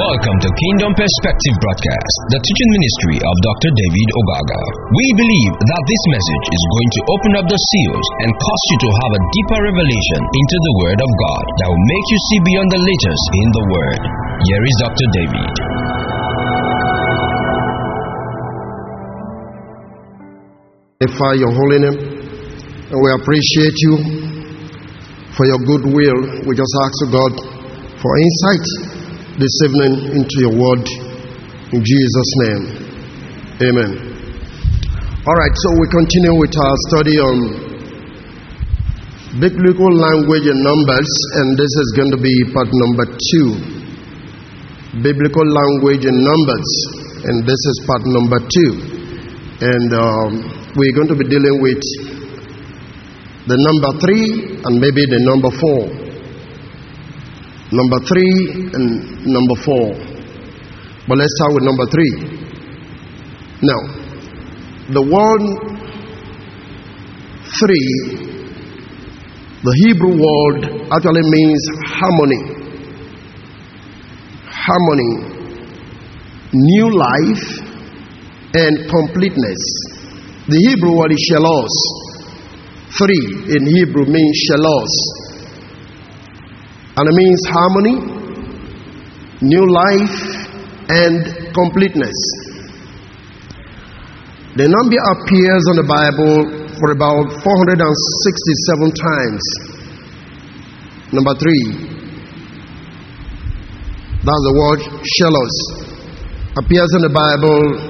Welcome to Kingdom Perspective Broadcast, the teaching ministry of Dr. David Ogaga. We believe that this message is going to open up the seals and cause you to have a deeper revelation into the Word of God that will make you see beyond the letters in the Word. Here is Dr. David. Magnify your holy name, and we appreciate you for your goodwill. We just ask God for insight this evening into your word in Jesus' name. Amen. All right, so we continue with our study on biblical language and numbers, and this is going to be part number two. Biblical language and numbers, and this is part number two. And um, we're going to be dealing with the number three and maybe the number four. Number three and number four. But let's start with number three. Now, the word three, the Hebrew word actually means harmony. Harmony, new life, and completeness. The Hebrew word is shelos. Three in Hebrew means shelos. And it means harmony, new life, and completeness. The number appears in the Bible for about 467 times. Number three, that's the word shelos, appears in the Bible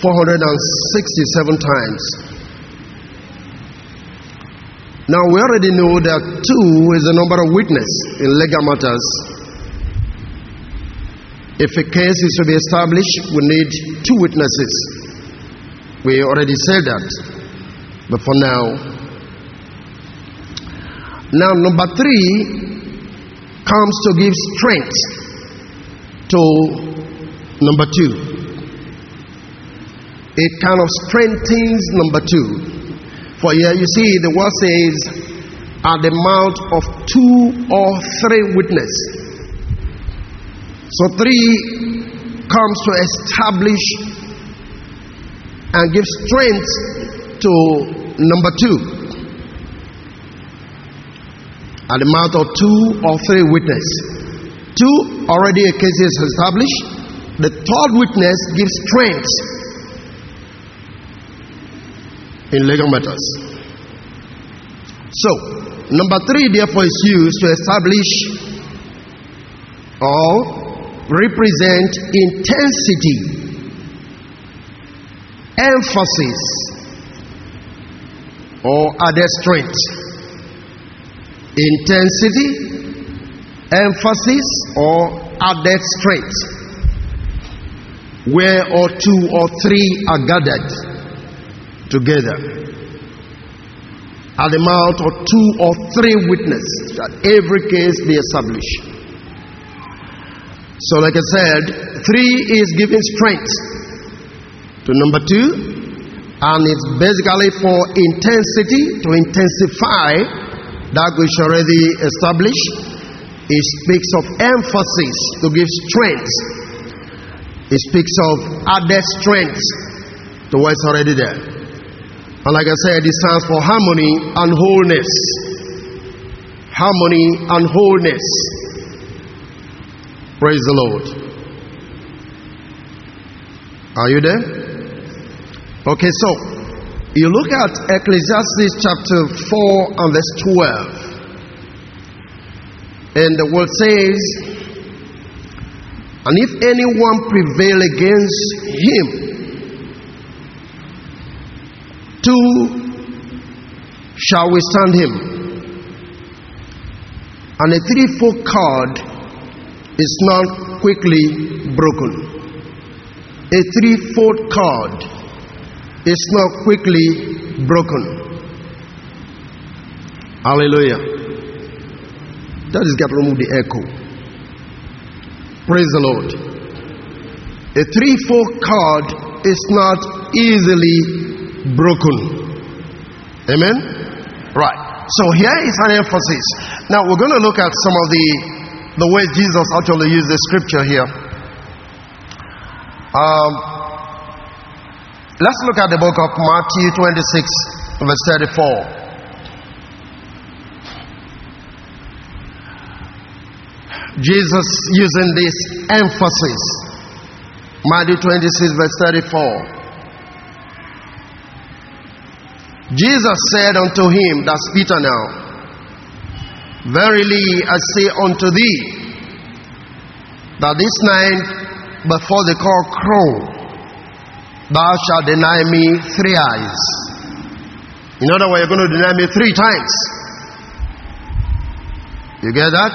467 times. Now we already know that two is the number of witness in legal matters. If a case is to be established, we need two witnesses. We already said that. But for now, now number three comes to give strength to number two it kind of strengthens number two. For here you see the word says, at the mouth of two or three witnesses. So three comes to establish and give strength to number two. At the mouth of two or three witnesses. Two already a case is established. The third witness gives strength in legal matters. So, number three, therefore, is used to establish or represent intensity, emphasis, or added strength. Intensity, emphasis, or added strength. Where or two or three are gathered together at the mouth of two or three witnesses that every case be established. So, like I said, three is giving strength to number two, and it's basically for intensity to intensify that which already established. It speaks of emphasis to give strength. It speaks of added strength to what's already there. And like I said, it stands for harmony and wholeness. Harmony and wholeness. Praise the Lord. Are you there? Okay, so you look at Ecclesiastes chapter 4 and verse 12. And the word says, And if anyone prevail against him, two shall withstand him. And a threefold cord is not quickly broken. A threefold cord is not quickly broken. Hallelujah. That is to remove the echo. Praise the Lord. A threefold cord is not easily broken. Amen? Right. So here is an emphasis. Now we're going to look at some of the the ways Jesus actually used the scripture here. Um, let's look at the book of Matthew 26, verse 34. Jesus using this emphasis. Matthew 26, verse 34. Jesus said unto him, That's Peter now, Verily I say unto thee, that this night before the cock crow, thou shalt deny me thrice. In other words, you're going to deny me three times. You get that?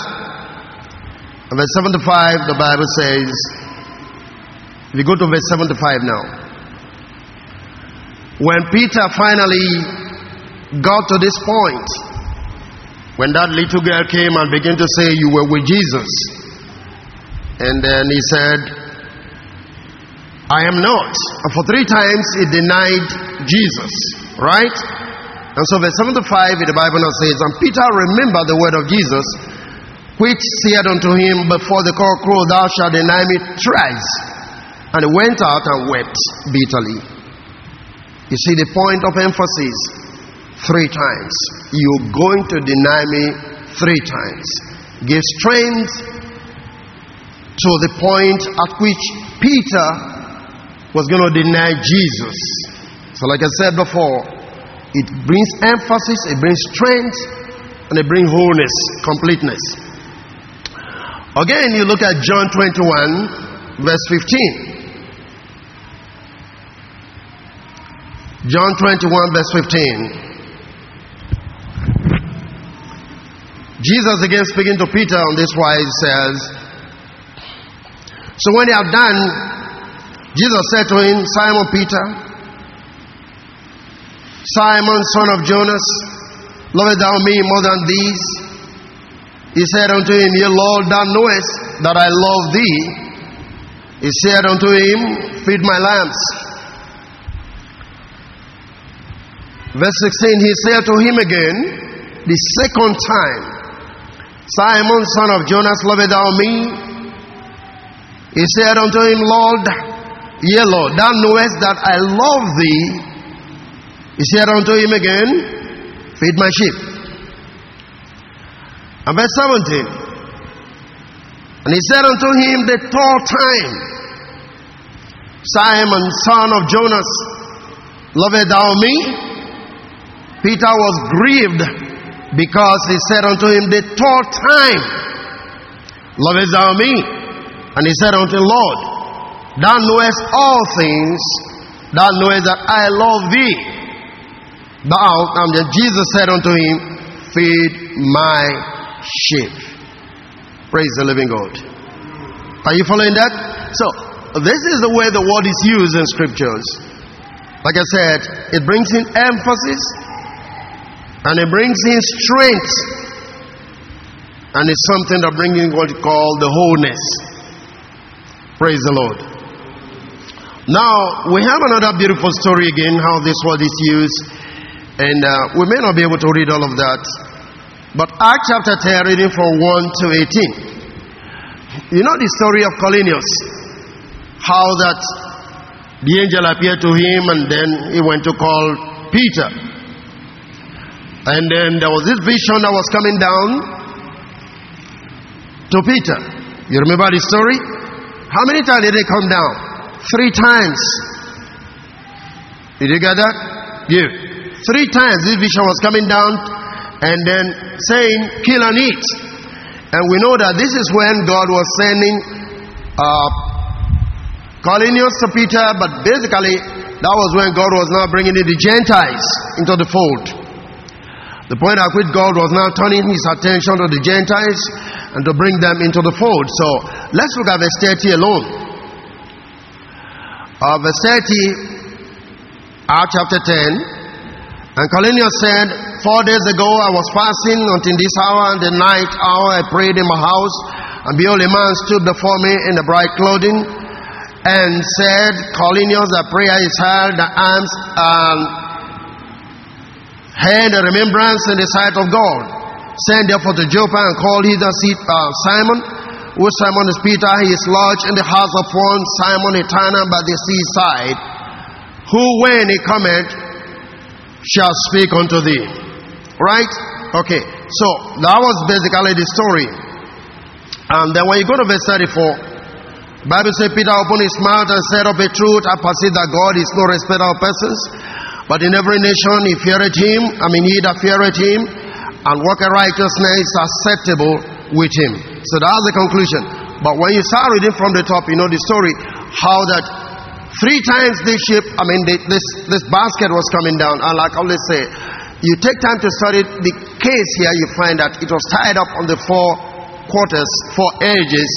And verse 75, the Bible says, you go to verse 75 now. When Peter finally got to this point, when that little girl came and began to say, You were with Jesus, and then he said, I am not. And for three times he denied Jesus, right? And so, verse 75 in the Bible now says, And Peter remembered the word of Jesus, which said unto him, Before the cock crow, thou shalt deny me thrice. And he went out and wept bitterly. You see the point of emphasis three times. You're going to deny me three times. Give strength to the point at which Peter was going to deny Jesus. So, like I said before, it brings emphasis, it brings strength, and it brings wholeness, completeness. Again, you look at John 21, verse 15. John 21, verse 15. Jesus again speaking to Peter on this wise says, So when they have done, Jesus said to him, Simon Peter, Simon, son of Jonas, lovest thou me more than these? He said unto him, Yea, Lord, thou knowest that I love thee. He said unto him, Feed my lambs. Verse 16, he said to him again, the second time, Simon, son of Jonas, lovest thou me? He said unto him, Lord, yea, Lord, thou knowest that I love thee. He said unto him again, Feed my sheep. And verse 17, and he said unto him the third time, Simon, son of Jonas, lovest thou me? Peter was grieved because he said unto him the third time, Lovest thou me? And he said unto Lord, thou knowest all things, thou knowest that I love thee. Thou, and Jesus said unto him, Feed my sheep. Praise the living God. Are you following that? So, this is the way the word is used in scriptures. Like I said, it brings in emphasis, and it brings in strength. And it's something that brings in what you call the wholeness. Praise the Lord. Now, we have another beautiful story again, how this word is used. And uh, we may not be able to read all of that. But Acts chapter 10, reading from 1 to 18. You know the story of Cornelius. How that the angel appeared to him and then he went to call Peter. And then there was this vision that was coming down to Peter. You remember the story? How many times did it come down? Three times. Did you get that? Yeah. Three times this vision was coming down and then saying, kill and eat. And we know that this is when God was sending uh, Cornelius to Peter, but basically that was when God was now bringing in the Gentiles into the fold. The point at which God was now turning his attention to the Gentiles and to bring them into the fold. So let's look at verse 30 alone. Uh, verse 30, Acts chapter 10. And Cornelius said, Four days ago I was fasting until this hour and the night hour I prayed in my house. And behold, a man stood before me in the bright clothing and said, Cornelius, the prayer is heard, the alms and had a remembrance in the sight of God. Send therefore to Joppa and call hither uh, Simon, Who Simon is Peter, he is lodged in the house of one Simon a tanner by the seaside, who when he cometh shall speak unto thee. Right? Okay, so that was basically the story. And then when you go to verse 34, Bible says Peter opened his mouth and said of a truth, I perceive that God is no respecter of persons, but in every nation he feareth him, I mean he that feareth him, and worketh righteousness is acceptable with him. So that's the conclusion. But when you start reading from the top, you know the story, how that three times this ship, I mean this, this basket was coming down, and like I always say, you take time to study the case here, you find that it was tied up on the four quarters, four edges.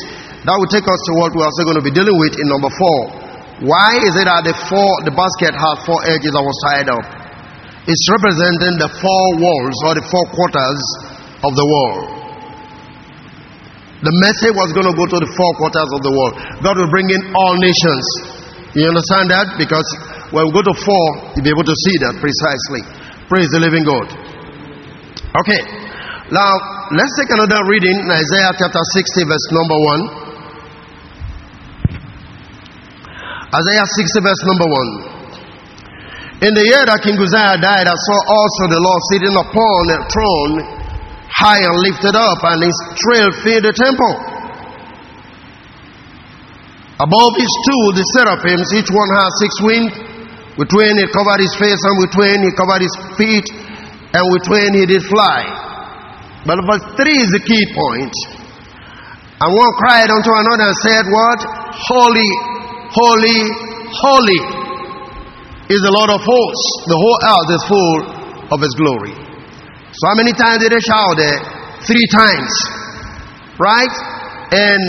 That will take us to what we're also going to be dealing with in number four. Why is it that the four, the basket had four edges that was tied up? It's representing the four walls or the four quarters of the world. The message was going to go to the four quarters of the world. God will bring in all nations. You understand that? Because when we go to four, you'll be able to see that precisely. Praise the living God. Okay. Now, let's take another reading in Isaiah chapter 60, verse number 1. Isaiah 60, verse number 1. In the year that King Uzziah died, I saw also the Lord sitting upon a throne, high and lifted up, and his trail filled the temple. Above his two, the seraphims, each one has six wings. With twain he covered his face, and with twain he covered his feet, and with twain he did fly. But verse 3 is the key point. And one cried unto another and said, What? Holy, holy, holy is the Lord of hosts. The whole earth is full of his glory. So how many times did they shout there? Three times. Right? And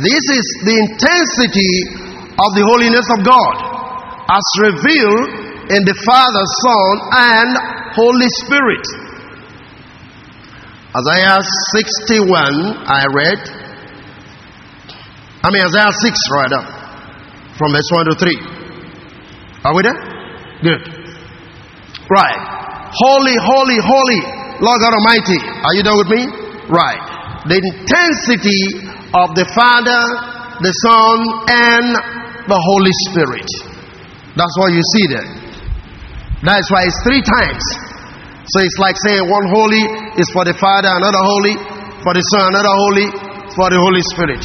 this is the intensity of the holiness of God as revealed in the Father, Son, and Holy Spirit. Isaiah 61, I read. I mean, Isaiah 6, rather, from verse 1 to 3. Are we there? Good. Right. Holy, holy, holy, Lord God Almighty. Are you there with me? Right. The intensity of the Father, the Son, and the Holy Spirit. That's what you see there. That's why it's three times. So it's like saying one holy is for the Father, another holy for the Son, another holy for the Holy Spirit.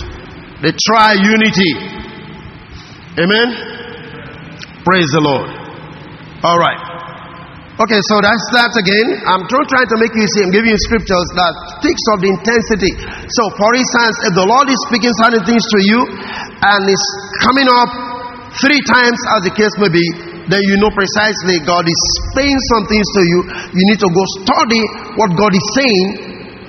The tri-unity. Amen. Praise the Lord. All right. Okay, so that's that again. I'm trying to make you see, I'm giving you scriptures that speaks of the intensity. So, for instance, if the Lord is speaking certain things to you and is coming up three times as the case may be, then you know precisely God is saying some things to you. You need to go study what God is saying,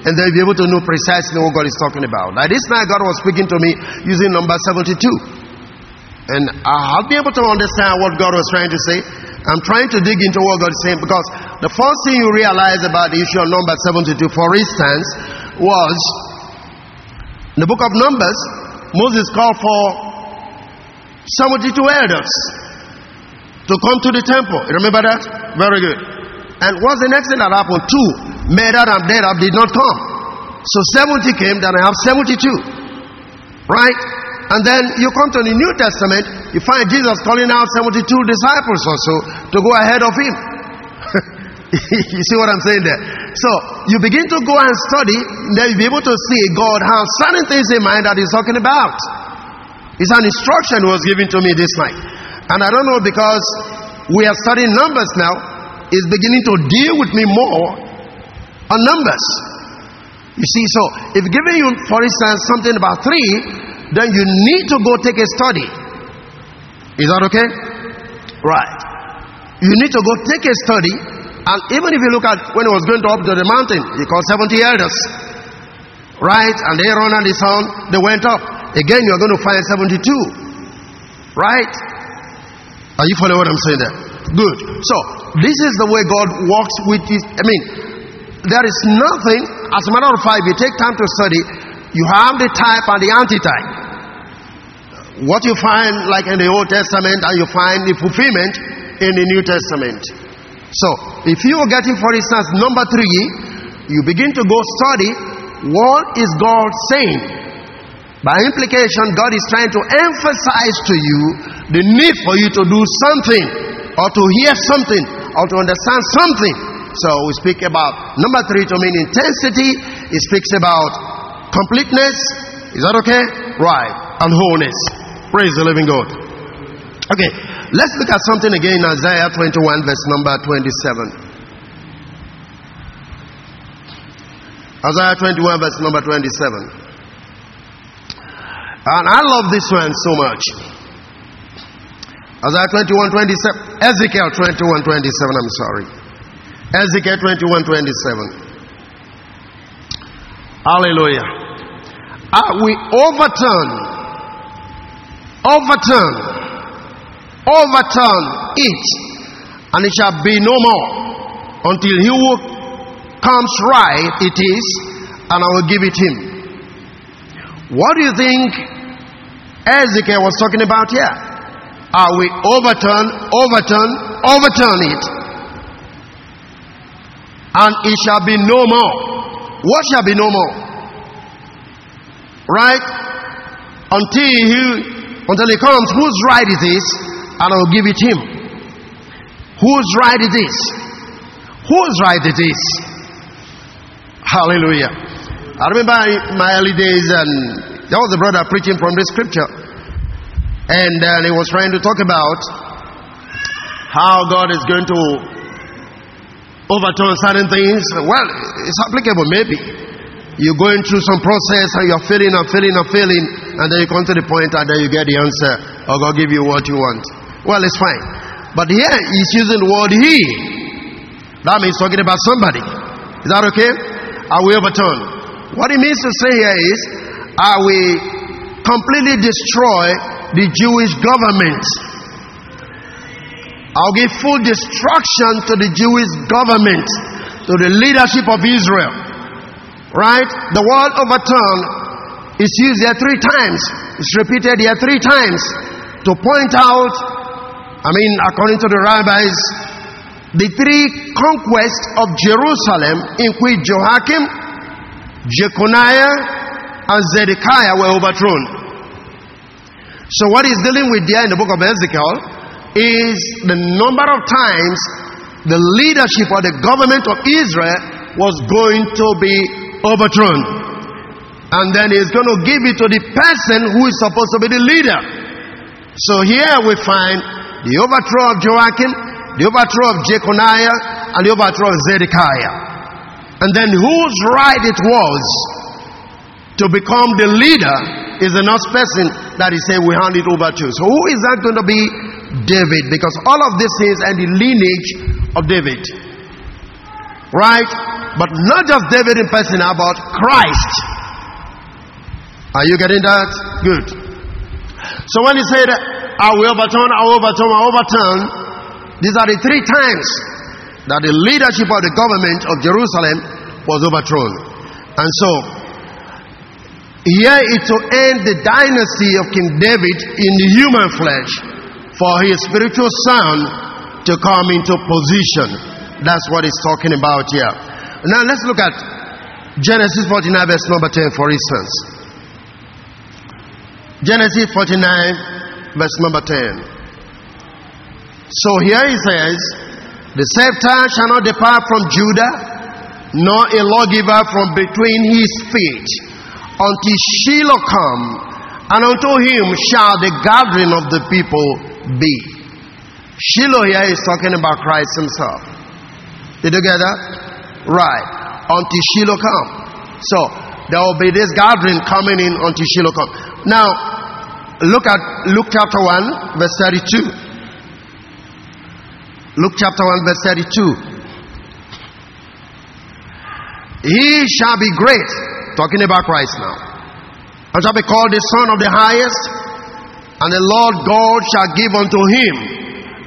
and then be able to know precisely what God is talking about. Like this night, God was speaking to me using number 72. And I'll be able to understand what God was trying to say. I'm trying to dig into what God is saying because the first thing you realize about the issue of number 72, for instance, was in the book of Numbers, Moses called for 72 elders to come to the temple. You remember that? Very good. And what's the next thing that happened? Two, Medad and Bedad did not come. So 70 came, then I have 72. Right? And then you come to the New Testament, you find Jesus calling out 72 disciples or so to go ahead of him. you see what I'm saying there? So you begin to go and study, then you'll be able to see God has certain things in mind that He's talking about. It's an instruction was given to me this night. And I don't know because we are studying numbers now, it's beginning to deal with me more on numbers. You see, so if giving you, for instance, something about three, then you need to go take a study. Is that okay? Right. You need to go take a study, and even if you look at when he was going to up to the mountain, he called 70 elders. Right? And Aaron and his son, they went up. Again, you're going to find 72. Right? Are you following what I'm saying there? Good. So, this is the way God works with his. I mean, there is nothing, as a matter of fact, if you take time to study, you have the type and the antitype. What you find like in the Old Testament and you find the fulfillment in the New Testament. So, if you are getting, for instance, number three, you begin to go study what is God saying. By implication, God is trying to emphasize to you the need for you to do something or to hear something or to understand something. So we speak about number three to mean intensity. It speaks about completeness. Is that okay? Right. And wholeness. Praise the living God. Okay. Let's look at something again in Isaiah 21, verse number 27. Isaiah 21, verse number 27. And I love this one so much. Isaiah 21, 27. Ezekiel 21, 27. I'm sorry. Ezekiel 21, 27. Hallelujah. Uh, we overturn, overturn, overturn it, and it shall be no more until he who comes right it is, and I will give it him. What do you think Ezekiel was talking about here. Are we overturn, overturn, overturn it? And it shall be no more. What shall be no more? Right? Until he until he comes, whose right is this? and I will give it him. Whose right is this? Whose right is this? Hallelujah. I remember my early days and there was a brother preaching from the scripture. And uh, he was trying to talk about how God is going to overturn certain things. Well, it's applicable maybe. You're going through some process and you're failing and failing and failing, and then you come to the point and then you get the answer, or God give you what you want. Well, it's fine. But here he's using the word he. That means talking about somebody. Is that okay? Are we overturned? What he means to say here is I will completely destroy the Jewish government. I'll give full destruction to the Jewish government, to the leadership of Israel. Right? The word overturn is used here three times. It's repeated here three times to point out, I mean, according to the rabbis, the three conquests of Jerusalem in which Joachim, Jeconiah, and Zedekiah were overthrown. So, what he's dealing with there in the book of Ezekiel is the number of times the leadership or the government of Israel was going to be overthrown. And then he's going to give it to the person who is supposed to be the leader. So, here we find the overthrow of Joachim, the overthrow of Jeconiah, and the overthrow of Zedekiah. And then whose right it was to become the leader is the next person that he said we hand it over to. So who is that going to be? David. Because all of this is and the lineage of David. Right? But not just David in person, about Christ. Are you getting that? Good. So when he said, I will overturn, I will overturn, I will overturn, these are the three times that the leadership of the government of Jerusalem was overthrown. And so here is to end the dynasty of King David in human flesh for his spiritual son to come into position. That's what he's talking about here. Now let's look at Genesis 49, verse number 10, for instance. Genesis 49, verse number 10. So here he says, The scepter shall not depart from Judah, nor a lawgiver from between his feet until Shiloh come, and unto him shall the gathering of the people be. Shiloh here is talking about Christ himself. Did you get that? Right. Until Shiloh come. So there will be this gathering coming in until Shiloh come. Now, look at Luke chapter 1, verse 32. Luke chapter 1, verse 32. He shall be great Talking about Christ now. And shall be called the Son of the Highest, and the Lord God shall give unto him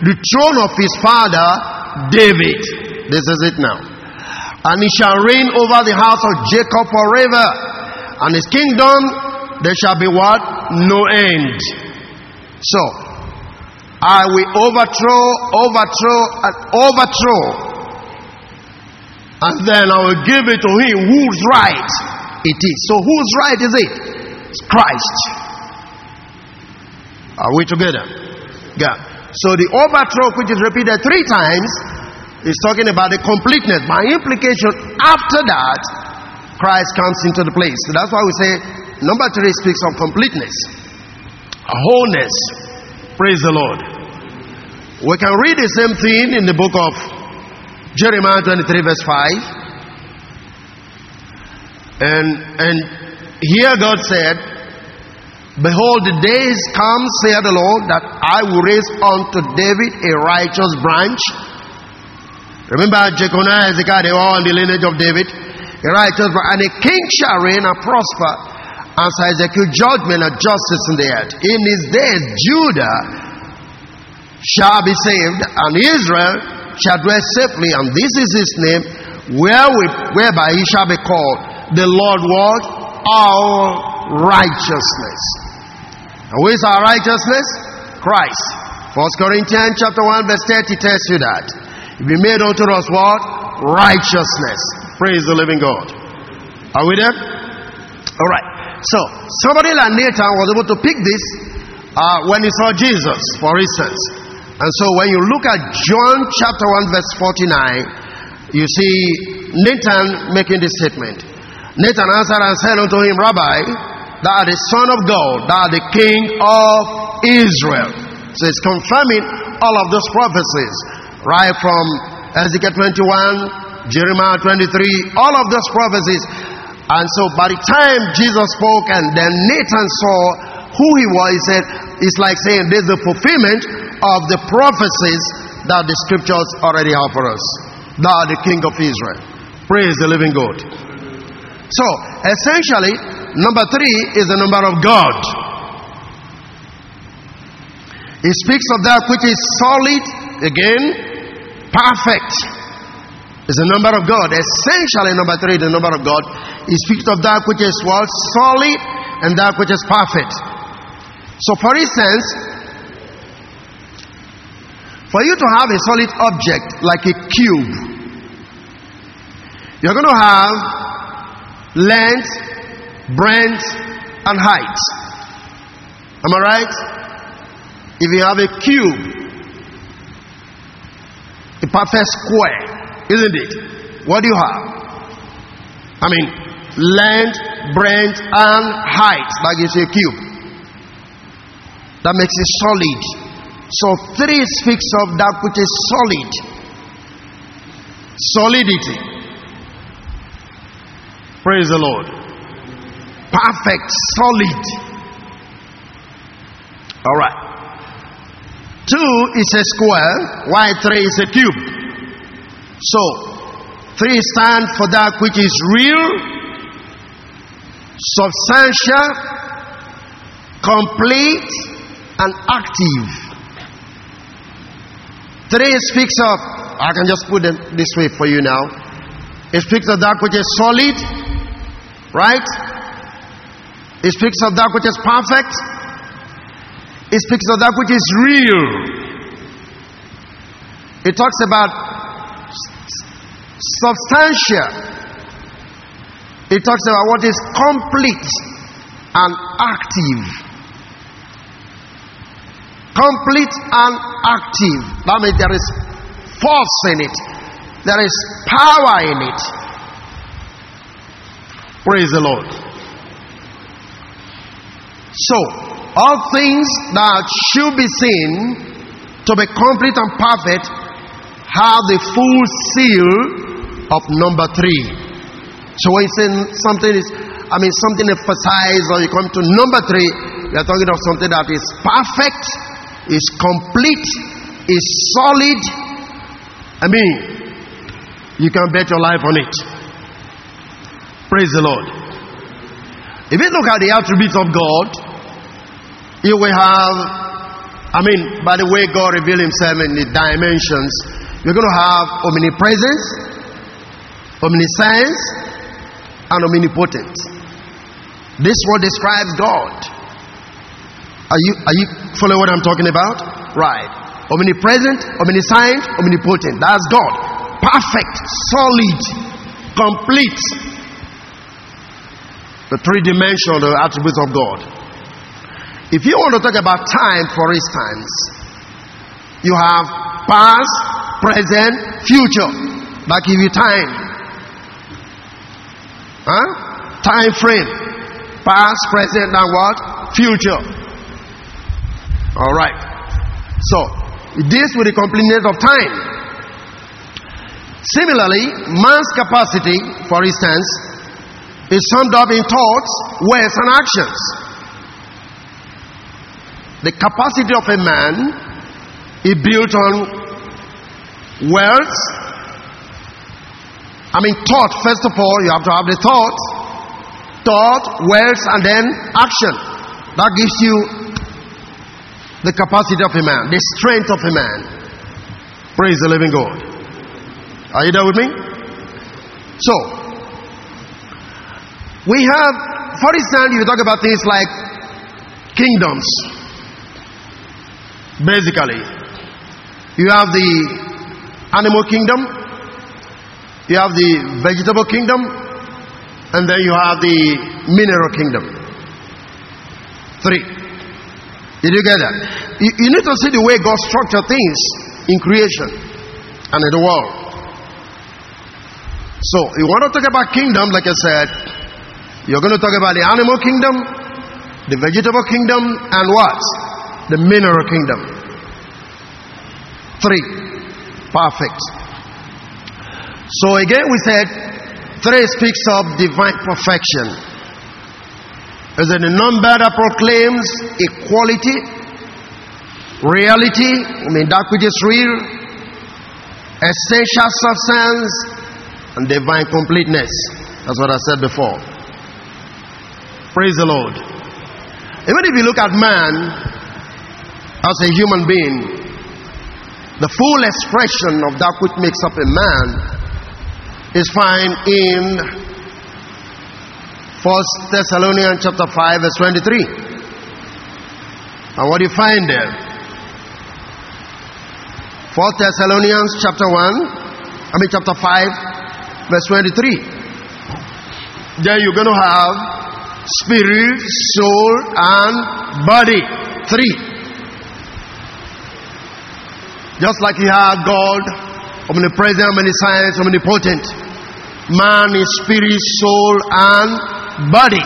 the throne of his father David. This is it now. And he shall reign over the house of Jacob forever, and his kingdom there shall be what? No end. So, I will overthrow, overthrow, and overthrow. And then I will give it to him whose right it is. So whose right is it? It's Christ. Are we together? Yeah. So the overthrow, which is repeated three times, is talking about the completeness. By implication, after that, Christ comes into the place. So that's why we say number three speaks of completeness, wholeness. Praise the Lord. We can read the same thing in the book of Jeremiah 23, verse 5. And, and here God said, Behold, the days come, saith the Lord, that I will raise unto David a righteous branch. Remember Jeconiah, Hezekiah, they were all in the lineage of David. A righteous branch. And a king shall reign and prosper and shall execute judgment and justice in the earth. In his days, Judah shall be saved, and Israel shall dwell safely, and this is his name, whereby he shall be called the Lord what? Our righteousness. Who is our righteousness? Christ. First Corinthians chapter 1 verse 30 tells you that. Be made unto us what? Righteousness. Praise the living God. Are we there? Alright. So, somebody like Nathan was able to pick this uh, when he saw Jesus, for instance. And so when you look at John chapter 1 verse 49, you see Nathan making this statement. Nathan answered and said unto him, Rabbi, thou art the Son of God, thou art the King of Israel. So it's confirming all of those prophecies, right from Ezekiel 21, Jeremiah 23, all of those prophecies. And so by the time Jesus spoke and then Nathan saw who he was, he said, it's like saying this is the fulfillment of the prophecies that the scriptures already have for us. Thou art the King of Israel. Praise the living God. So, essentially, number three is the number of God. He speaks of that which is solid, again, perfect. Is the number of God. Essentially, number three, the number of God. He speaks of that which is what? Solid and that which is perfect. So, for instance, for you to have a solid object like a cube, you're going to have length, breadth, and height. Am I right? If you have a cube, a perfect square, isn't it? What do you have? I mean, length, breadth, and height. That gives you a cube. That makes it solid. So three speaks of that which is solid. Solidity. Praise the Lord. Perfect, solid. All right. Two is a square, while three is a cube. So, three stands for that which is real, substantial, complete, and active. Three speaks of, I can just put it this way for you now. It speaks of that which is solid, Right? It speaks of that which is perfect. It speaks of that which is real. It talks about substantial. It talks about what is complete and active. Complete and active. That means there is force in it, there is power in it. Praise the Lord. So, all things that should be seen to be complete and perfect have the full seal of number three. So, when you say something is, I mean, something emphasized, or you come to number three, you are talking of something that is perfect, is complete, is solid. I mean, you can bet your life on it. Praise the Lord. If you look at the attributes of God, you will have, I mean, by the way God revealed Himself in the dimensions, you're going to have omnipresence, omniscience, and omnipotent. This word describes God. Are you, are you following what I'm talking about? Right. Omnipresent, omniscient, omnipotent. That's God. Perfect, solid, complete, The three dimensional attributes of God. If you want to talk about time, for instance, you have past, present, future. That give you time. Huh? Time frame. Past, present, and what? Future. All right. So, this with the completeness of time. Similarly, man's capacity, for instance, is summed up in thoughts, words, and actions. The capacity of a man is built on words. I mean, thought, first of all, you have to have the thought, thought, words, and then action. That gives you the capacity of a man, the strength of a man. Praise the living God. Are you there with me? So, we have, for instance, you talk about things like kingdoms. Basically, you have the animal kingdom, you have the vegetable kingdom, and then you have the mineral kingdom. Three. Did you get that? You, you need to see the way God structured things in creation and in the world. So, you want to talk about kingdom, like I said, you're going to talk about the animal kingdom, the vegetable kingdom, and what? The mineral kingdom. Three. Perfect. So again, we said three speaks of divine perfection. Is it a number that proclaims equality, reality, I mean that which is real, essential substance, and divine completeness. That's what I said before. Praise the Lord. Even if you look at man as a human being, the full expression of that which makes up a man is found in First Thessalonians chapter 5 verse 23. And what do you find there? First Thessalonians chapter 1, I mean chapter 5 verse 23. There you're going to have spirit, soul, and body. Three. Just like you have God, omnipresent, omniscient, omnipotent. Man is spirit, soul, and body.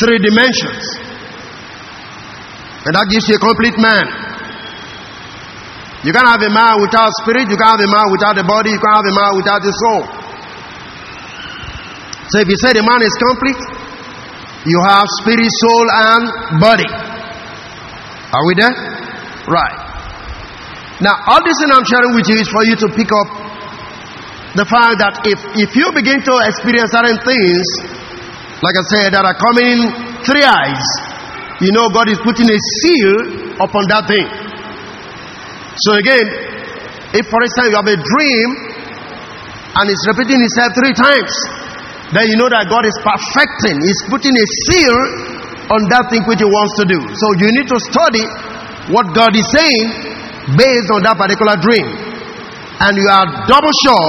Three dimensions. And that gives you a complete man. You can't have a man without spirit, you can't have a man without the body, you can't have a man without the soul. So if you say the man is complete, you have spirit, soul, and body. Are we there? Right. Now, all this thing I'm sharing with you is for you to pick up the fact that if, if you begin to experience certain things, like I said, that are coming in three eyes, you know God is putting a seal upon that thing. So again, if for instance you have a dream and it's repeating itself three times, then you know that God is perfecting, He's putting a seal on that thing which He wants to do. So you need to study what God is saying based on that particular dream. And you are double sure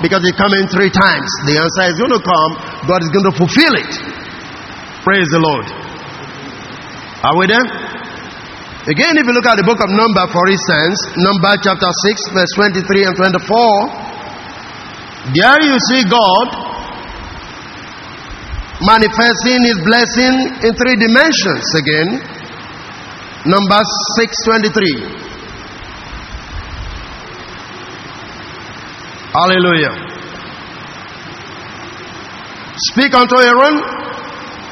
because it's coming three times. The answer is going to come, God is going to fulfill it. Praise the Lord. Are we there? Again, if you look at the book of Number, for instance, Number chapter 6, verse 23 and 24, there you see God manifesting his blessing in three dimensions again. Number 623. Hallelujah. Speak unto Aaron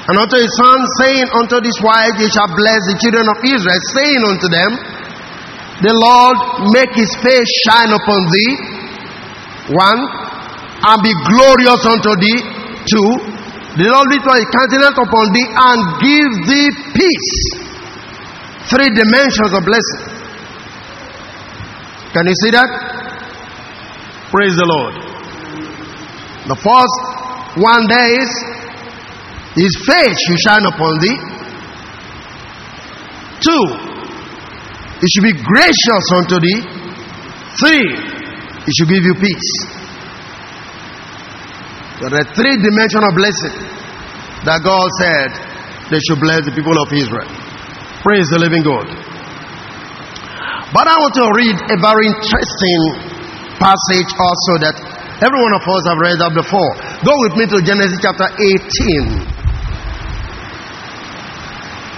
and unto his son, saying unto this wife, Ye shall bless the children of Israel, saying unto them, The Lord make his face shine upon thee, one, and be glorious unto thee, two, the Lord lift up his countenance upon thee and give thee peace. Three dimensions of blessing. Can you see that? Praise the Lord. The first one there is His face should shine upon thee. Two, He should be gracious unto thee. Three, He should give you peace. There are three dimensional blessing. that God said they should bless the people of Israel. Praise the living God. But I want to read a very interesting passage also that every one of us have read that before. Go with me to Genesis chapter 18.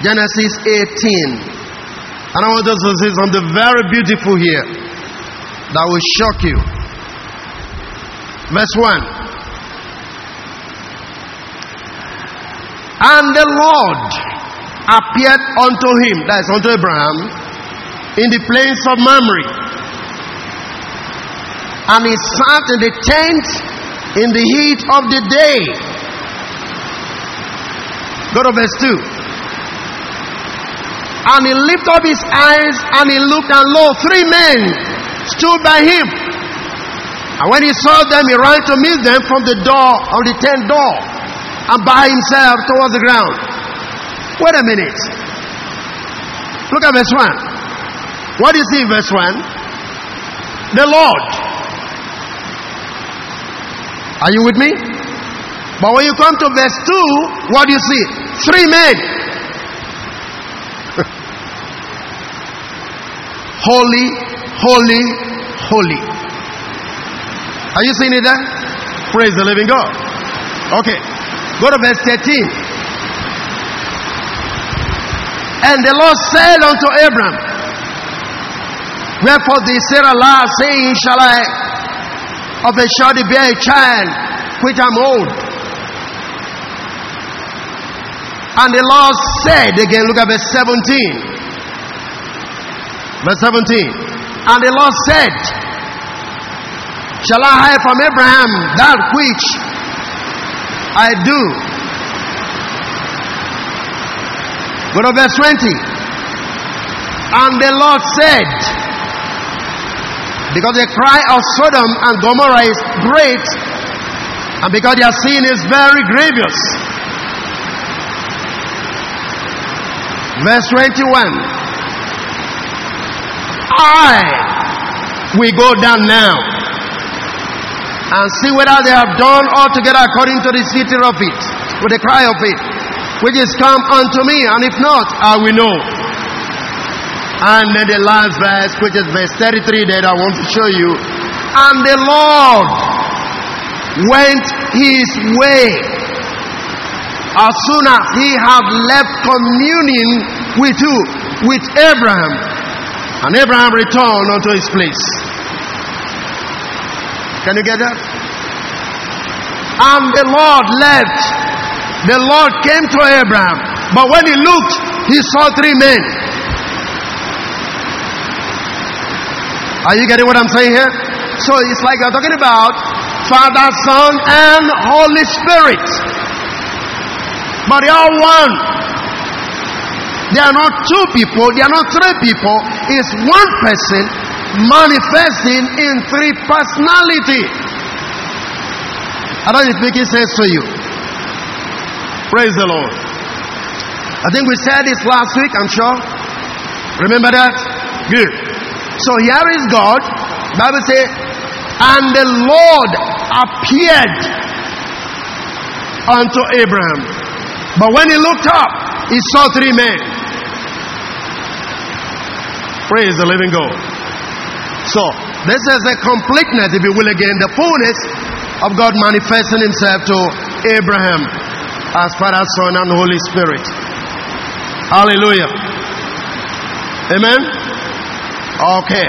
Genesis 18. And I want us to see something very beautiful here that will shock you. Verse 1. And the Lord appeared unto him, that is unto Abraham, in the plains of Mamre. And he sat in the tent in the heat of the day. Go to verse 2. And he lifted up his eyes and he looked, and lo, three men stood by him. And when he saw them, he ran to meet them from the door of the tent door and by himself towards the ground. Wait a minute. Look at verse 1. What you see in verse 1? The Lord. Are you with me? But when you come to verse 2, what do you see? Three men. holy, holy, holy. Are you seeing it there? Praise the living God. Okay. Go to verse 13. And the Lord said unto Abram, Wherefore did Sarah lie, saying, Shall I of a surety bear a child, which I'm old? And the Lord said again, look at verse 17. Verse 17. And the Lord said, Shall I hide from Abraham that which I do. Go to verse 20. And the Lord said, because the cry of Sodom and Gomorrah is great, and because their sin is very grievous. Verse 21. I will go down now and see whether they have done altogether according to the city of it, with the cry of it, which is come unto me, and if not, I will know. And then the last verse, which is verse 33, that I want to show you. And the Lord went his way as soon as he had left communing with who? With Abraham. And Abraham returned unto his place. Can you get that? And the Lord left. The Lord came to Abraham. But when he looked, he saw three men. Are you getting what I'm saying here? So it's like I'm talking about Father, Son, and Holy Spirit. But they are one. They are not two people, they are not three people. It's one person manifesting in three personality. I don't know if making to you. Praise the Lord. I think we said this last week, I'm sure. Remember that? Good. So here is God. Bible say, and the Lord appeared unto Abraham. But when he looked up, he saw three men. Praise the living God. So, this is a completeness, if you will, again, the fullness of God manifesting Himself to Abraham as Father, Son, and Holy Spirit. Hallelujah. Amen. Okay.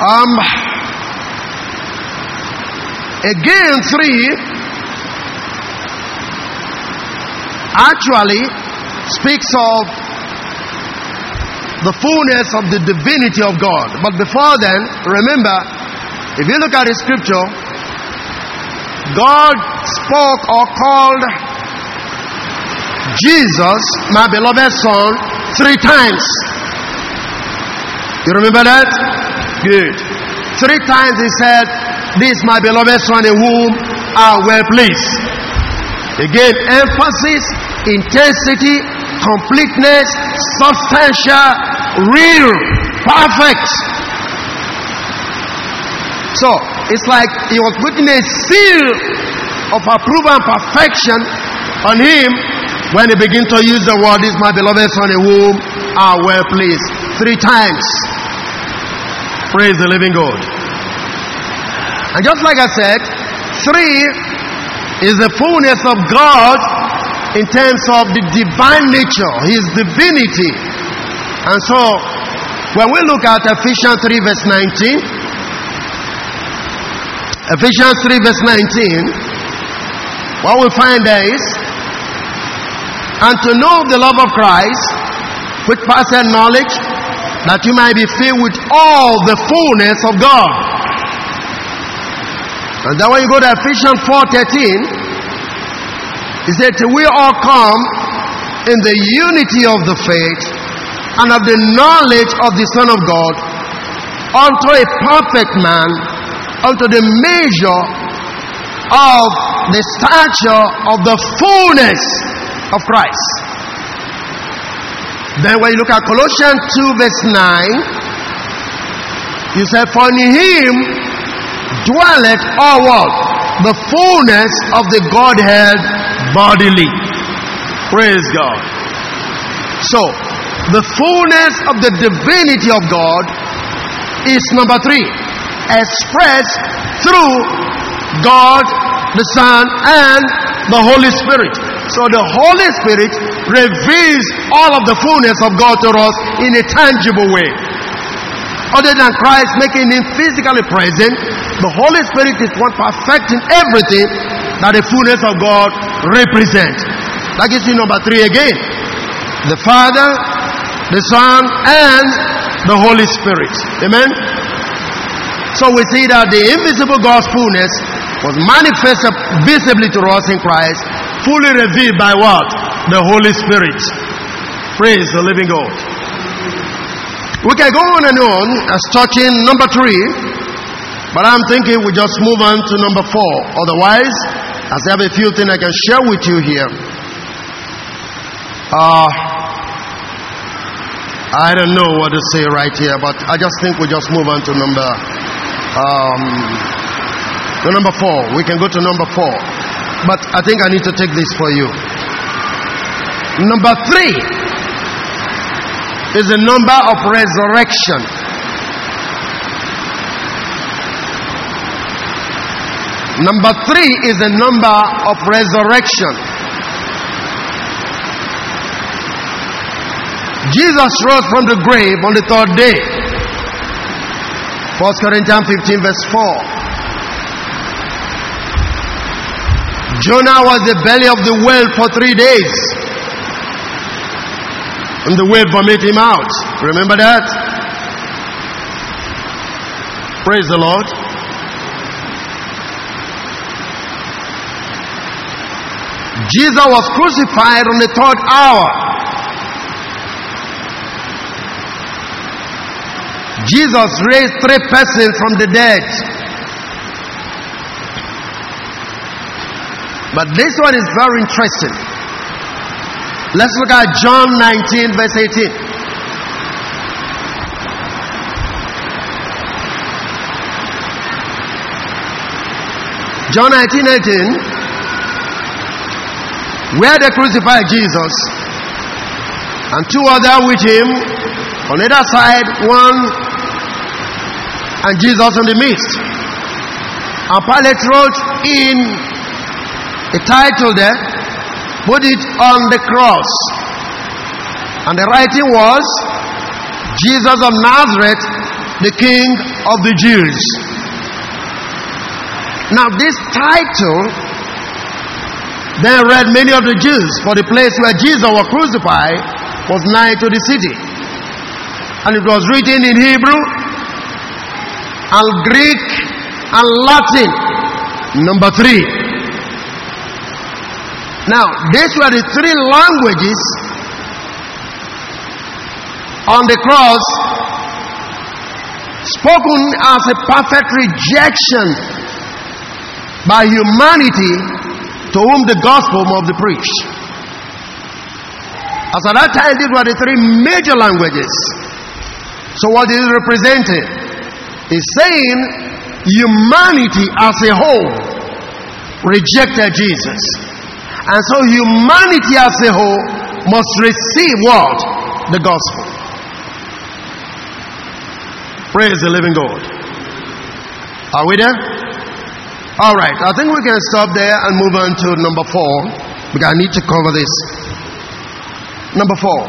Um. Again, three actually speaks of the fullness of the divinity of God. But before then, remember, if you look at the scripture, God spoke or called Jesus, my beloved son, three times. You remember that? Good. Three times he said, This my beloved son in whom I well pleased. Again, emphasis, intensity, completeness, substantial, real, perfect. So it's like he was putting a seal of approval and perfection on him when he began to use the word, this my beloved son in whom are well pleased. Three times. Praise the living God. And just like I said, three is the fullness of God in terms of the divine nature, his divinity. And so, when we look at Ephesians 3, verse 19, Ephesians 3, verse 19, what we find there is and to know the love of Christ, which passes knowledge, that you might be filled with all the fullness of God. And then when you go to Ephesians 4:13, he said, we all come in the unity of the faith and of the knowledge of the Son of God unto a perfect man, unto the measure of the stature of the fullness of Christ. Then when you look at Colossians 2 verse 9, you said, For in him dwelleth all what? The fullness of the Godhead bodily. Praise God. So, the fullness of the divinity of God is number three, expressed through God, the Son, and the Holy Spirit. So the Holy Spirit reveals all of the fullness of God to us in a tangible way. Other than Christ making him physically present, the Holy Spirit is what perfecting everything that the fullness of God represents. That gives you number three again. The Father, the Son, and the Holy Spirit. Amen? So we see that the invisible God's fullness was manifested visibly to us in Christ fully revealed by what? The Holy Spirit. Praise the living God. We can go on and on as touching number three, but I'm thinking we just move on to number four. Otherwise, I have a few things I can share with you here. Uh, I don't know what to say right here, but I just think we just move on to number um, to number four. We can go to number four. But I think I need to take this for you. Number three is the number of resurrection. Number three is the number of resurrection. Jesus rose from the grave on the third day. 1 Corinthians 15, verse 4. Jonah was the belly of the whale for three days. And the whale vomited him out. Remember that? Praise the Lord. Jesus was crucified on the third hour. Jesus raised three persons from the dead. But this one is very interesting. Let's look at John 19, verse 18. John 19, 18, where they crucified Jesus and two other with him on either side, one and Jesus in the midst. And Pilate wrote in a title there, put it on the cross. And the writing was Jesus of Nazareth, the King of the Jews. Now, this title then read many of the Jews, for the place where Jesus was crucified was nigh to the city. And it was written in Hebrew and Greek and Latin. Number three. Now, these were the three languages on the cross spoken as a perfect rejection by humanity to whom the gospel must be preached. As at that time, these were the three major languages. So, what is represented is saying humanity as a whole rejected Jesus. And so humanity as a whole must receive what? The gospel. Praise the living God. Are we there? All right. I think we can stop there and move on to number four because I need to cover this. Number four.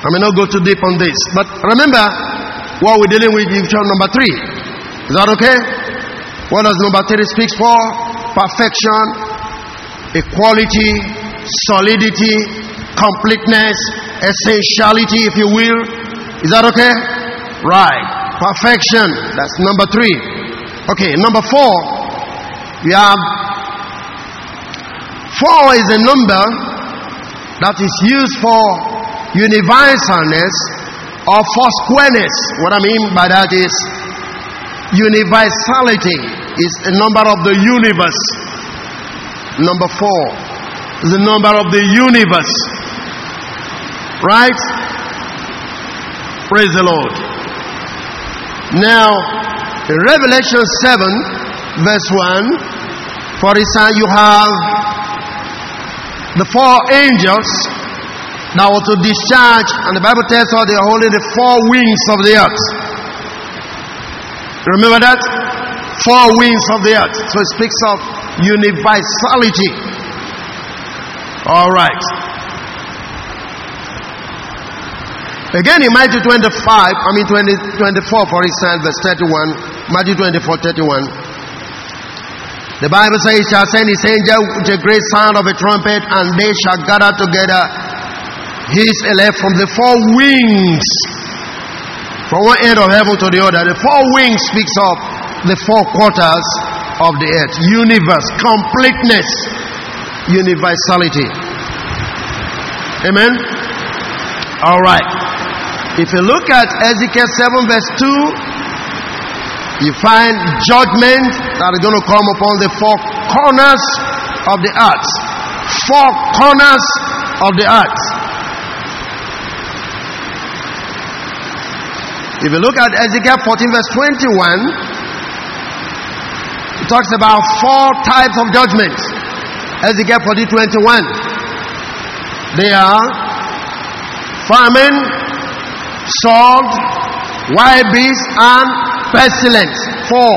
I may not go too deep on this, but remember what we're dealing with in chapter number three. Is that okay? What does number three speak for? Perfection, equality, solidity, completeness, essentiality, if you will. Is that okay? Right. Perfection. That's number three. Okay, number four. We have four is a number that is used for universalness or for squareness. What I mean by that is universality is a number of the universe. Number four is the number of the universe. Right? Praise the Lord. Now, in Revelation 7, verse 1, for instance, you have the four angels that were to discharge, and the Bible tells us they are holding the four wings of the earth. Remember that? Four wings of the earth. So it speaks of universality. All right. Again in Matthew 25, I mean 20, 24 for instance, verse 31, Matthew 24, 31. The Bible says, He shall send His angel with a great sound of a trumpet, and they shall gather together His elect from the four wings, from one end of heaven to the other. The four wings speaks of the four quarters of the earth, universe, completeness, universality. Amen. All right. If you look at Ezekiel 7, verse 2, you find judgment that is going to come upon the four corners of the earth. Four corners of the earth. If you look at Ezekiel 14, verse 21, it talks about four types of judgments. Ezekiel 40, 21. They are famine, sword, wild beast, and pestilence. Four.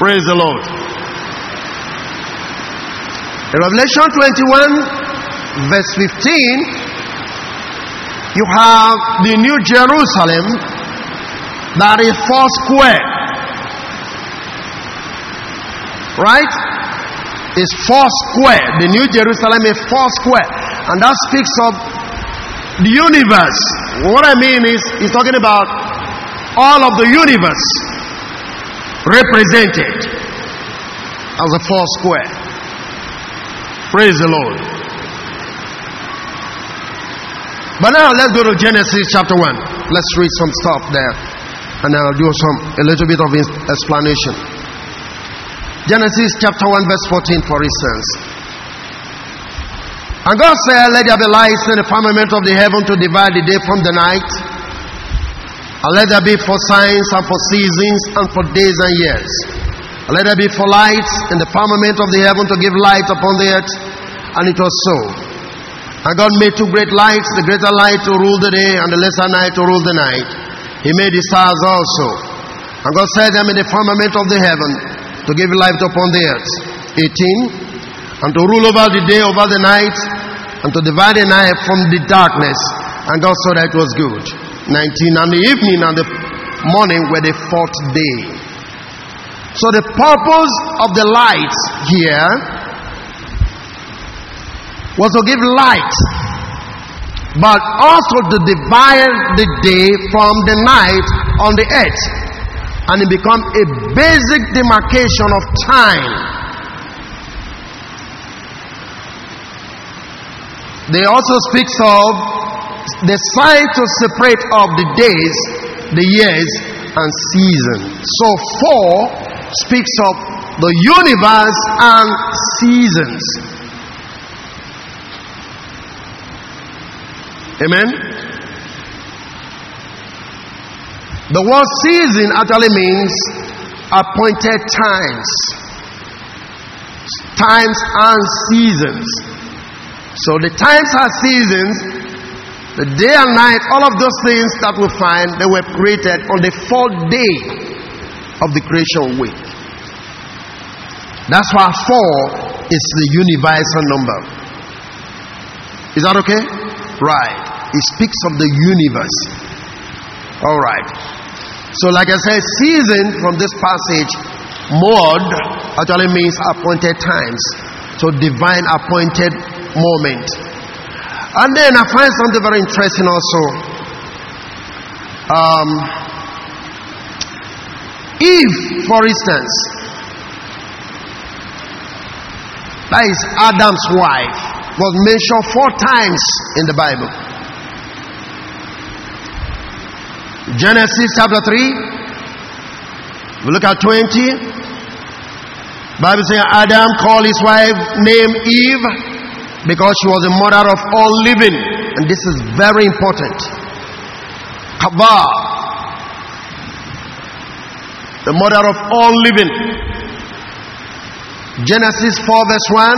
Praise the Lord. In Revelation 21, verse 15, you have the New Jerusalem that is four square. Right? It's four square. The New Jerusalem is four square. And that speaks of the universe. What I mean is, he's talking about all of the universe represented as a four square. Praise the Lord. But now let's go to Genesis chapter 1. Let's read some stuff there. And I'll do some a little bit of explanation. Genesis chapter 1, verse 14, for instance. And God said, Let there be lights in the firmament of the heaven to divide the day from the night. And let there be for signs and for seasons and for days and years. And let there be for lights in the firmament of the heaven to give light upon the earth. And it was so. And God made two great lights, the greater light to rule the day and the lesser night to rule the night. He made the stars also. And God set them in the firmament of the heaven to give light upon the earth. 18 and to rule over the day, over the night, and to divide the night from the darkness. And God saw that it was good. 19. And the evening and the morning were the fourth day. So the purpose of the light here was to give light, but also to divide the day from the night on the earth. And it becomes a basic demarcation of time They also speaks of the sign to separate of the days, the years, and seasons. So four speaks of the universe and seasons. Amen. The word season actually means appointed times. times and seasons. So the times are seasons, the day and night, all of those things that we find, they were created on the fourth day of the creation week. That's why four is the universal number. Is that okay? Right. It speaks of the universe. All right. So, like I said, season from this passage, mo'ed actually means appointed times. So, divine appointed moment. And then I find something very interesting also. Um, Eve, for instance, that is Adam's wife, was mentioned four times in the Bible. Genesis chapter 3. We look at 20. Bible says Adam called his wife name Eve because she was the mother of all living. And this is very important. Kaba, the mother of all living. Genesis 4 verse 1.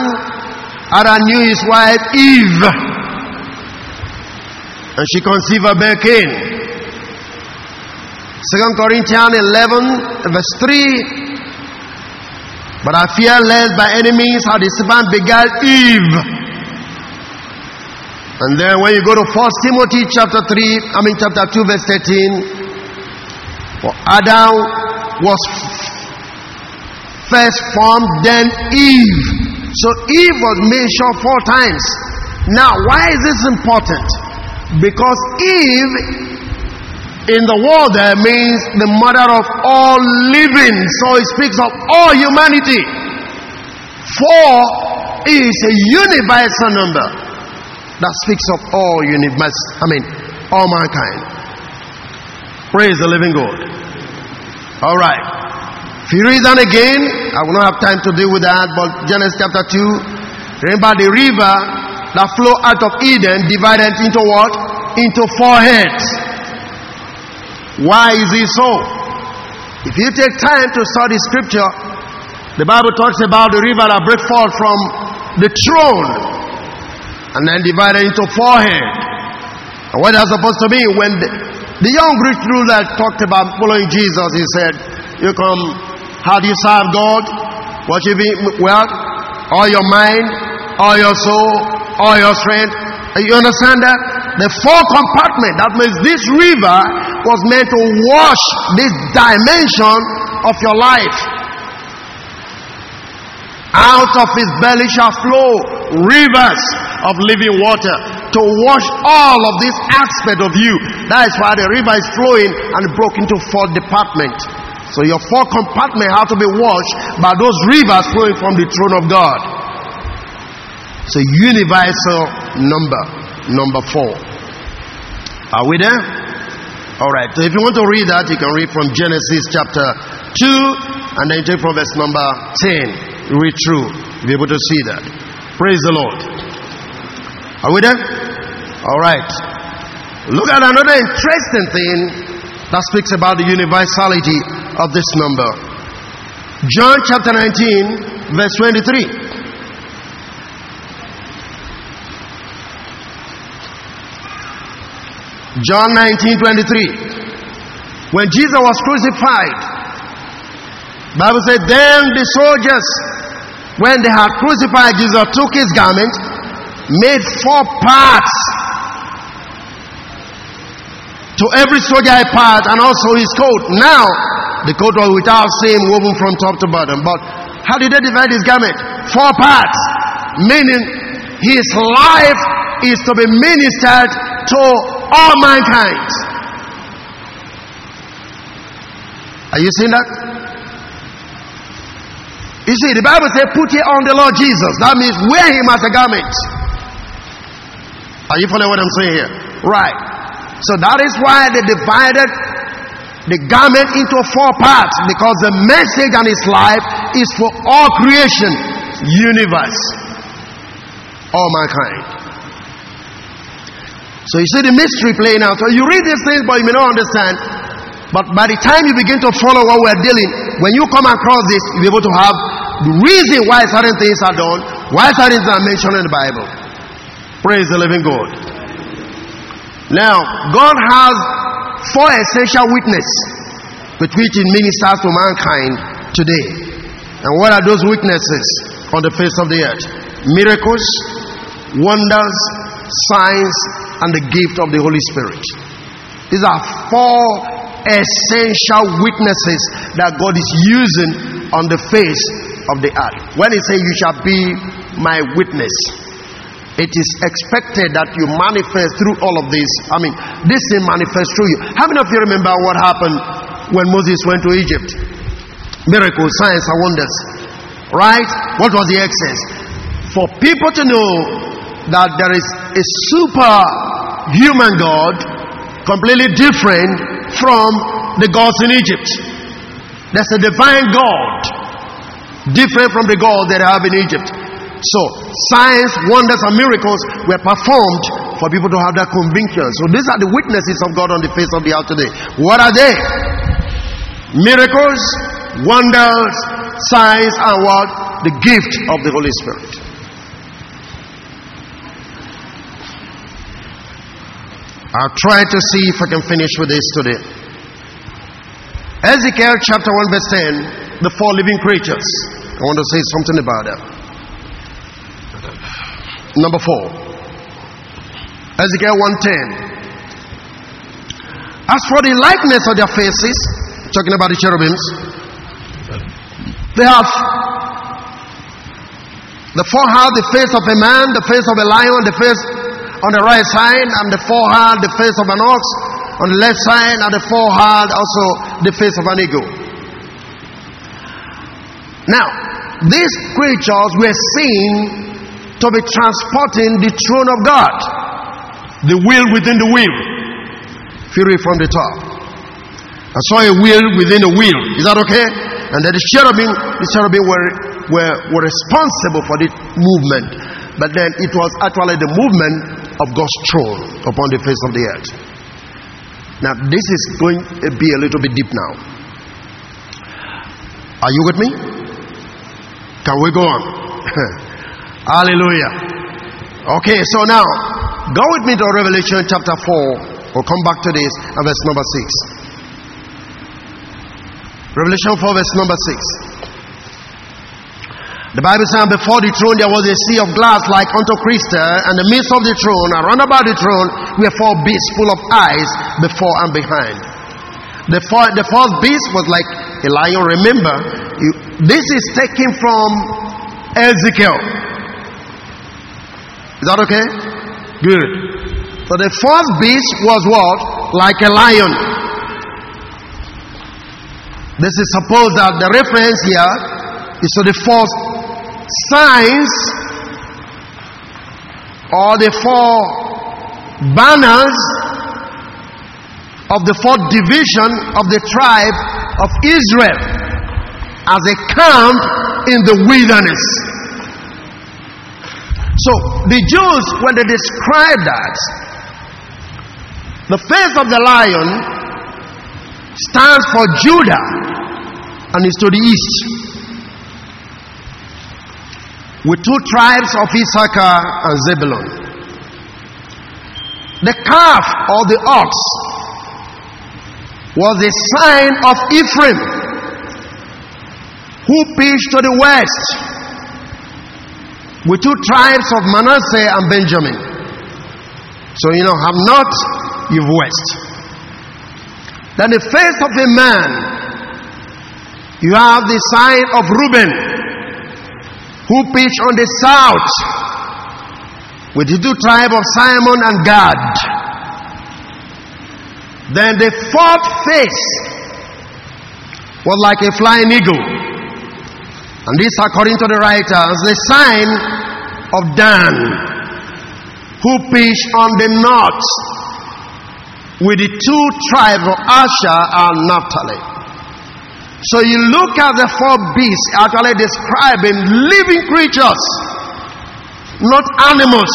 Adam knew his wife Eve. And she conceived a bear Cain. Second Corinthians 11 verse 3. But I fear lest by enemies how the serpent begat Eve. And then when you go to 1 Timothy chapter 3, I mean chapter 2 verse 13, for Adam was first formed, then Eve. So Eve was mentioned four times. Now, why is this important? Because Eve in the world there means the mother of all living. So it speaks of all humanity. Four is a universal number that speaks of all universe, I mean, all mankind. Praise the living God. All right. If you read that again, I will not have time to deal with that, but Genesis chapter 2, remember the river that flow out of Eden divided into what? Into four heads. Why is it so? If you take time to study scripture, the Bible talks about the river that breaks forth from the throne and then divided into four heads. And what that's supposed to mean when the, the young rich ruler talked about following Jesus, he said, You come, how do you serve God? What you Him well, all your mind, all your soul, all your strength. You understand that? The four compartment, that means this river was meant to wash this dimension of your life. Out of his belly shall flow rivers of living water to wash all of this aspect of you. That is why the river is flowing and broke into four departments. So your four compartments have to be washed by those rivers flowing from the throne of God. So universal number, number four. Are we there? All right. So if you want to read that, you can read from Genesis chapter 2 and then take from verse number 10 read through, You'll be able to see that. Praise the Lord. Are we there? All right. Look at another interesting thing that speaks about the universality of this number. John chapter 19, verse 23. John 19 23. When Jesus was crucified, Bible said, Then the soldiers when they had crucified Jesus, took his garment, made four parts. To every soldier a part, and also his coat. Now, the coat was without seam, woven from top to bottom. But how did they divide his garment? Four parts. Meaning, his life is to be ministered to all mankind. Are you seeing that? You see, the Bible says, put it on the Lord Jesus. That means wear him as a garment. Are you following what I'm saying here? Right. So that is why they divided the garment into four parts because the message and his life is for all creation, universe, all mankind. So you see the mystery playing out. So you read these things, but you may not understand. But by the time you begin to follow what we're dealing, when you come across this, you'll be able to have the reason why certain things are done, why certain things are mentioned in the Bible. Praise the living God. Now, God has four essential witnesses with which He ministers to mankind today. And what are those witnesses on the face of the earth? Miracles, wonders, signs, and the gift of the Holy Spirit. These are four essential witnesses that God is using on the face of the earth. When He says, You shall be my witness, it is expected that you manifest through all of this. I mean, this thing manifests through you. How many of you remember what happened when Moses went to Egypt? Miracles, signs, and wonders. Right? What was the excess? For people to know that there is a superhuman God, completely different from the gods in Egypt. There's a divine God, different from the God that they have in Egypt. So, signs, wonders, and miracles were performed for people to have that conviction. So, these are the witnesses of God on the face of the earth today. What are they? Miracles, wonders, signs, and what? The gift of the Holy Spirit. I'll try to see if I can finish with this today. Ezekiel chapter 1, verse 10, the four living creatures. I want to say something about that. Number four. Ezekiel 1:10. As for the likeness of their faces, talking about the cherubims, they have the four have the face of a man, the face of a lion, the face on the right side, and the forehead, the face of an ox. On the left side, and the forehead, also the face of an eagle. Now, these creatures were seen to be transporting the throne of God, the wheel within the wheel. If you read from the top, I saw a wheel within a wheel. Is that okay? And then the cherubim, the cherubim were, were, were responsible for the movement. But then it was actually the movement of God's throne upon the face of the earth. Now, this is going to be a little bit deep now. Are you with me? Can we go on? Hallelujah. Okay, so now go with me to Revelation chapter 4. We'll come back to this and verse number 6. Revelation 4, verse number 6. The Bible says, before the throne there was a sea of glass like unto crystal, eh? and the midst of the throne, and round about the throne, were four beasts full of eyes before and behind. The, four, the first beast was like a lion. Remember, you, this is taken from Ezekiel. Is that okay? Good. So the first beast was what? Like a lion. This is supposed that the reference here is to the first signs or the four banners of the fourth division of the tribe of Israel as a camp in the wilderness. So the Jews, when they describe that, the face of the lion stands for Judah and is to the east with two tribes of Issachar and uh, Zebulun. The calf or the ox was a sign of Ephraim, who pitched to the west with two tribes of Manasseh and Benjamin. So, you know, have not, you've west. Then the face of a man, you have the sign of Reuben who pitched on the south with the two tribes of Simon and Gad. Then the fourth face was like a flying eagle. And this, according to the writer, is the sign of Dan, who pitched on the north with the two tribes of Asher and Naphtali. So you look at the four beasts actually describing living creatures, not animals.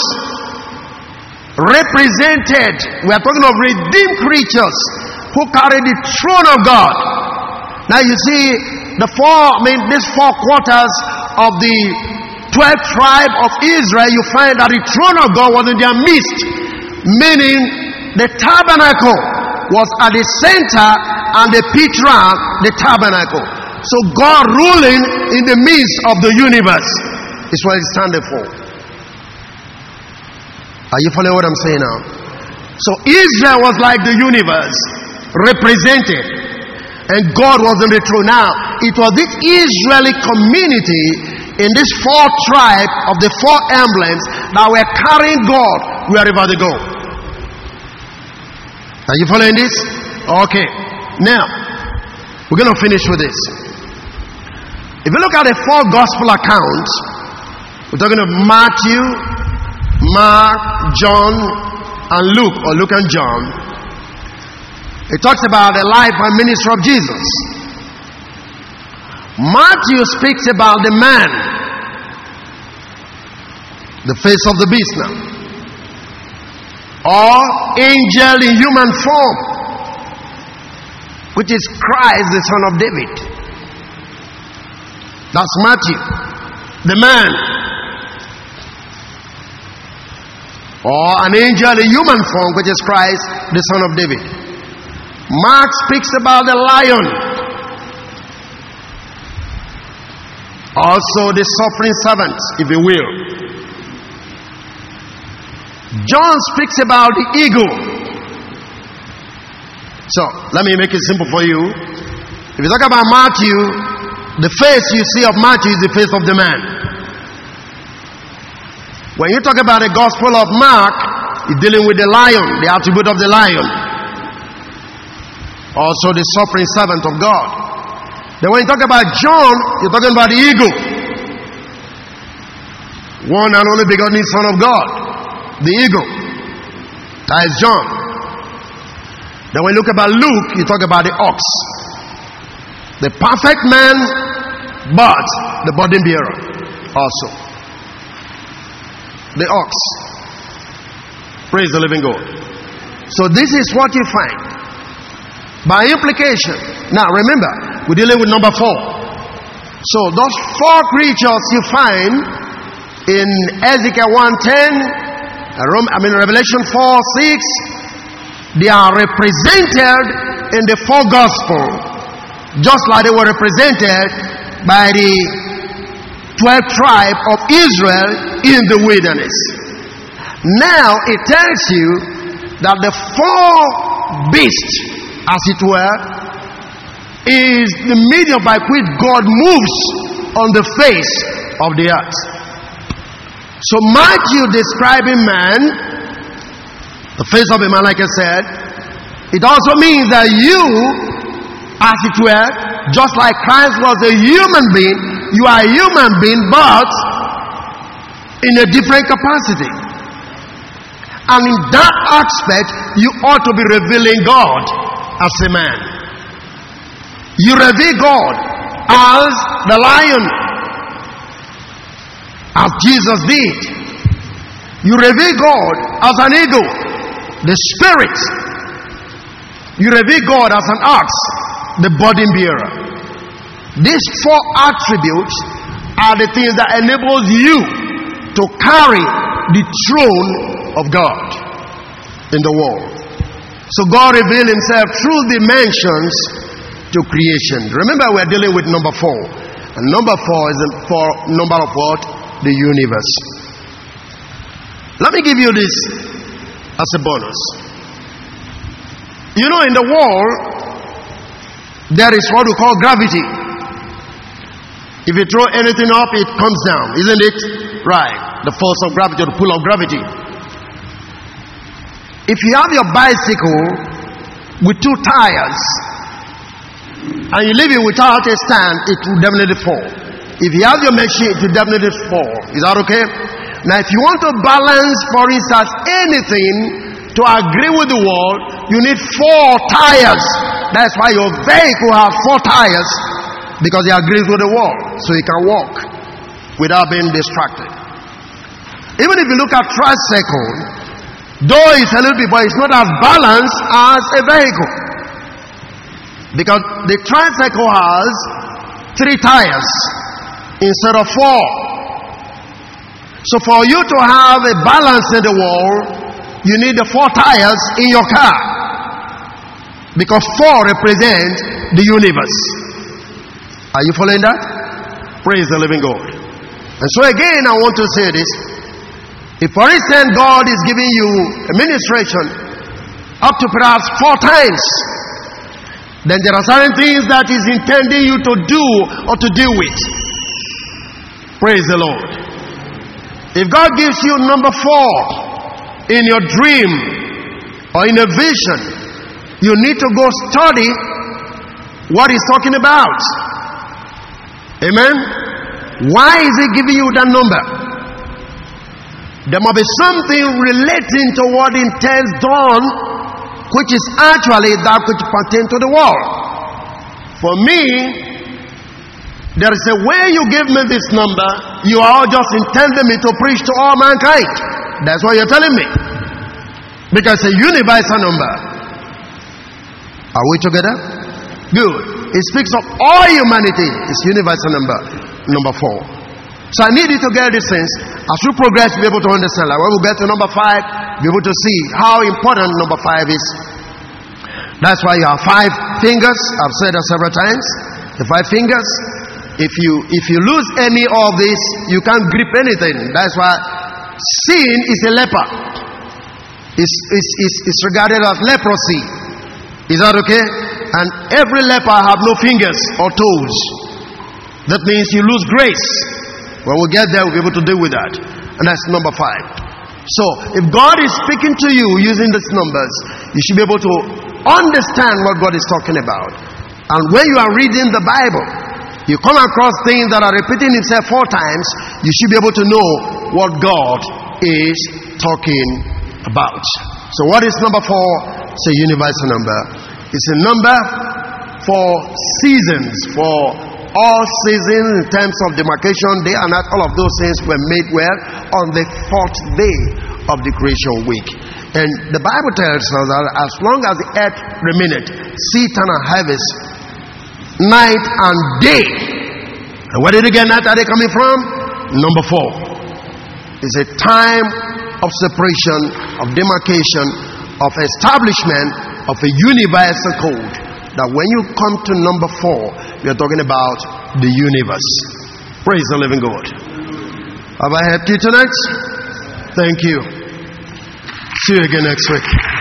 Represented, we are talking of redeemed creatures who carry the throne of God. Now you see the four, I mean, these four quarters of the 12 tribe of Israel, you find that the throne of God was in their midst, meaning the tabernacle was at the center and the pit the tabernacle. So God ruling in the midst of the universe is what it's standing for. Are you following what I'm saying now? So Israel was like the universe represented, and God was in the throne. Now, it was this Israeli community in this four tribe of the four emblems that were carrying God wherever they go. Are you following this? Okay. Now, we're going to finish with this. If you look at the four gospel accounts, we're talking of Matthew, Mark, John, and Luke, or Luke and John. It talks about the life and ministry of Jesus. Matthew speaks about the man, the face of the beast now, or angel in human form, which is Christ, the Son of David. That's Matthew, the man. Or an angel in human form, which is Christ, the Son of David. Mark speaks about the lion. Also, the suffering servant, if you will. Mm-hmm. John speaks about the eagle. So, let me make it simple for you. If you talk about Matthew, the face you see of Matthew is the face of the man. When you talk about the Gospel of Mark, you're dealing with the lion, the attribute of the lion. Also, the suffering servant of God. Then, when you talk about John, you're talking about the eagle. One and only begotten Son of God, the eagle. That is John. Then, when you look about Luke, you talk about the ox. The perfect man, but the burden bearer also the ox. Praise the living God. So this is what you find. By implication. Now remember, we're dealing with number four. So those four creatures you find in Ezekiel 110, Uh, I mean Revelation 4 6, they are represented in the four gospel, just like they were represented by the 12 tribe of Israel in the wilderness. Now it tells you that the four beasts, as it were, is the medium by which God moves on the face of the earth. So Matthew describing man, the face of a man, like I said, it also means that you, as it were, just like Christ was a human being, you are a human being, but in a different capacity. And in that aspect, you ought to be revealing God as a man. You reveal God as the lion, as Jesus did. You reveal God as an eagle, the spirit. You reveal God as an ox, the burden bearer. These four attributes are the things that enables you to carry the throne of God in the world. So God revealed himself through dimensions to creation. Remember we're dealing with number 4. And number 4 is four number of what? The universe. Let me give you this as a bonus. You know in the world there is what we call gravity. If you throw anything up, it comes down, isn't it? Right. The force of gravity, the pull of gravity. If you have your bicycle with two tires and you leave it without a stand, it will definitely fall. If you have your machine, it will definitely fall. Is that okay? Now, if you want to balance, for instance, anything to agree with the world, you need four tires. That's why your vehicle has four tires because he agrees with the world, so he can walk without being distracted. Even if you look at tricycle, though it's a little bit, but it's not as balanced as a vehicle. Because the tricycle has three tires instead of four. So for you to have a balance in the world, you need the four tires in your car. Because four represent the universe. Are you following that? Praise the living God. And so again, I want to say this. If for instance God is giving you a ministration up to perhaps four times, then there are certain things that is intending you to do or to deal with. Praise the Lord. If God gives you number four in your dream or in a vision, you need to go study what He's talking about. Amen. Why is He giving you that number? There must be something relating to what He intends done which is actually that which pertains to the world. For me, there is a way you give me this number, you are just intending me to preach to all mankind. That's what you're telling me. Because a universal number. Are we together? Good. It speaks of all humanity. It's universal number. Number four. So I need you to get this sense. As we progress, be able to understand. Like when we get to number five, be able to see how important number five is. That's why you have five fingers. I've said that several times. The five fingers. If you if you lose any of this, you can't grip anything. That's why sin is a leper. It's, it's, it's, it's regarded as leprosy. Is that okay? And every leper have no fingers or toes. That means you lose grace. When we get there, we'll be able to deal with that. And that's number five. So, if God is speaking to you using these numbers, you should be able to understand what God is talking about. And when you are reading the Bible, you come across things that are repeating itself four times, you should be able to know what God is talking about. So, what is number four? It's a universal number. It's a number for seasons, for all seasons in terms of demarcation, day and night, all of those things were made well on the fourth day of the creation week. And the Bible tells us that as long as the earth remained, seed and harvest, night and day. And where did you get night are they coming from? Number four. It's a time of separation, of demarcation, of establishment of a universal code that when you come to number four, you're talking about the universe. Praise the living God. Have I helped you tonight? Thank you. See you again next week.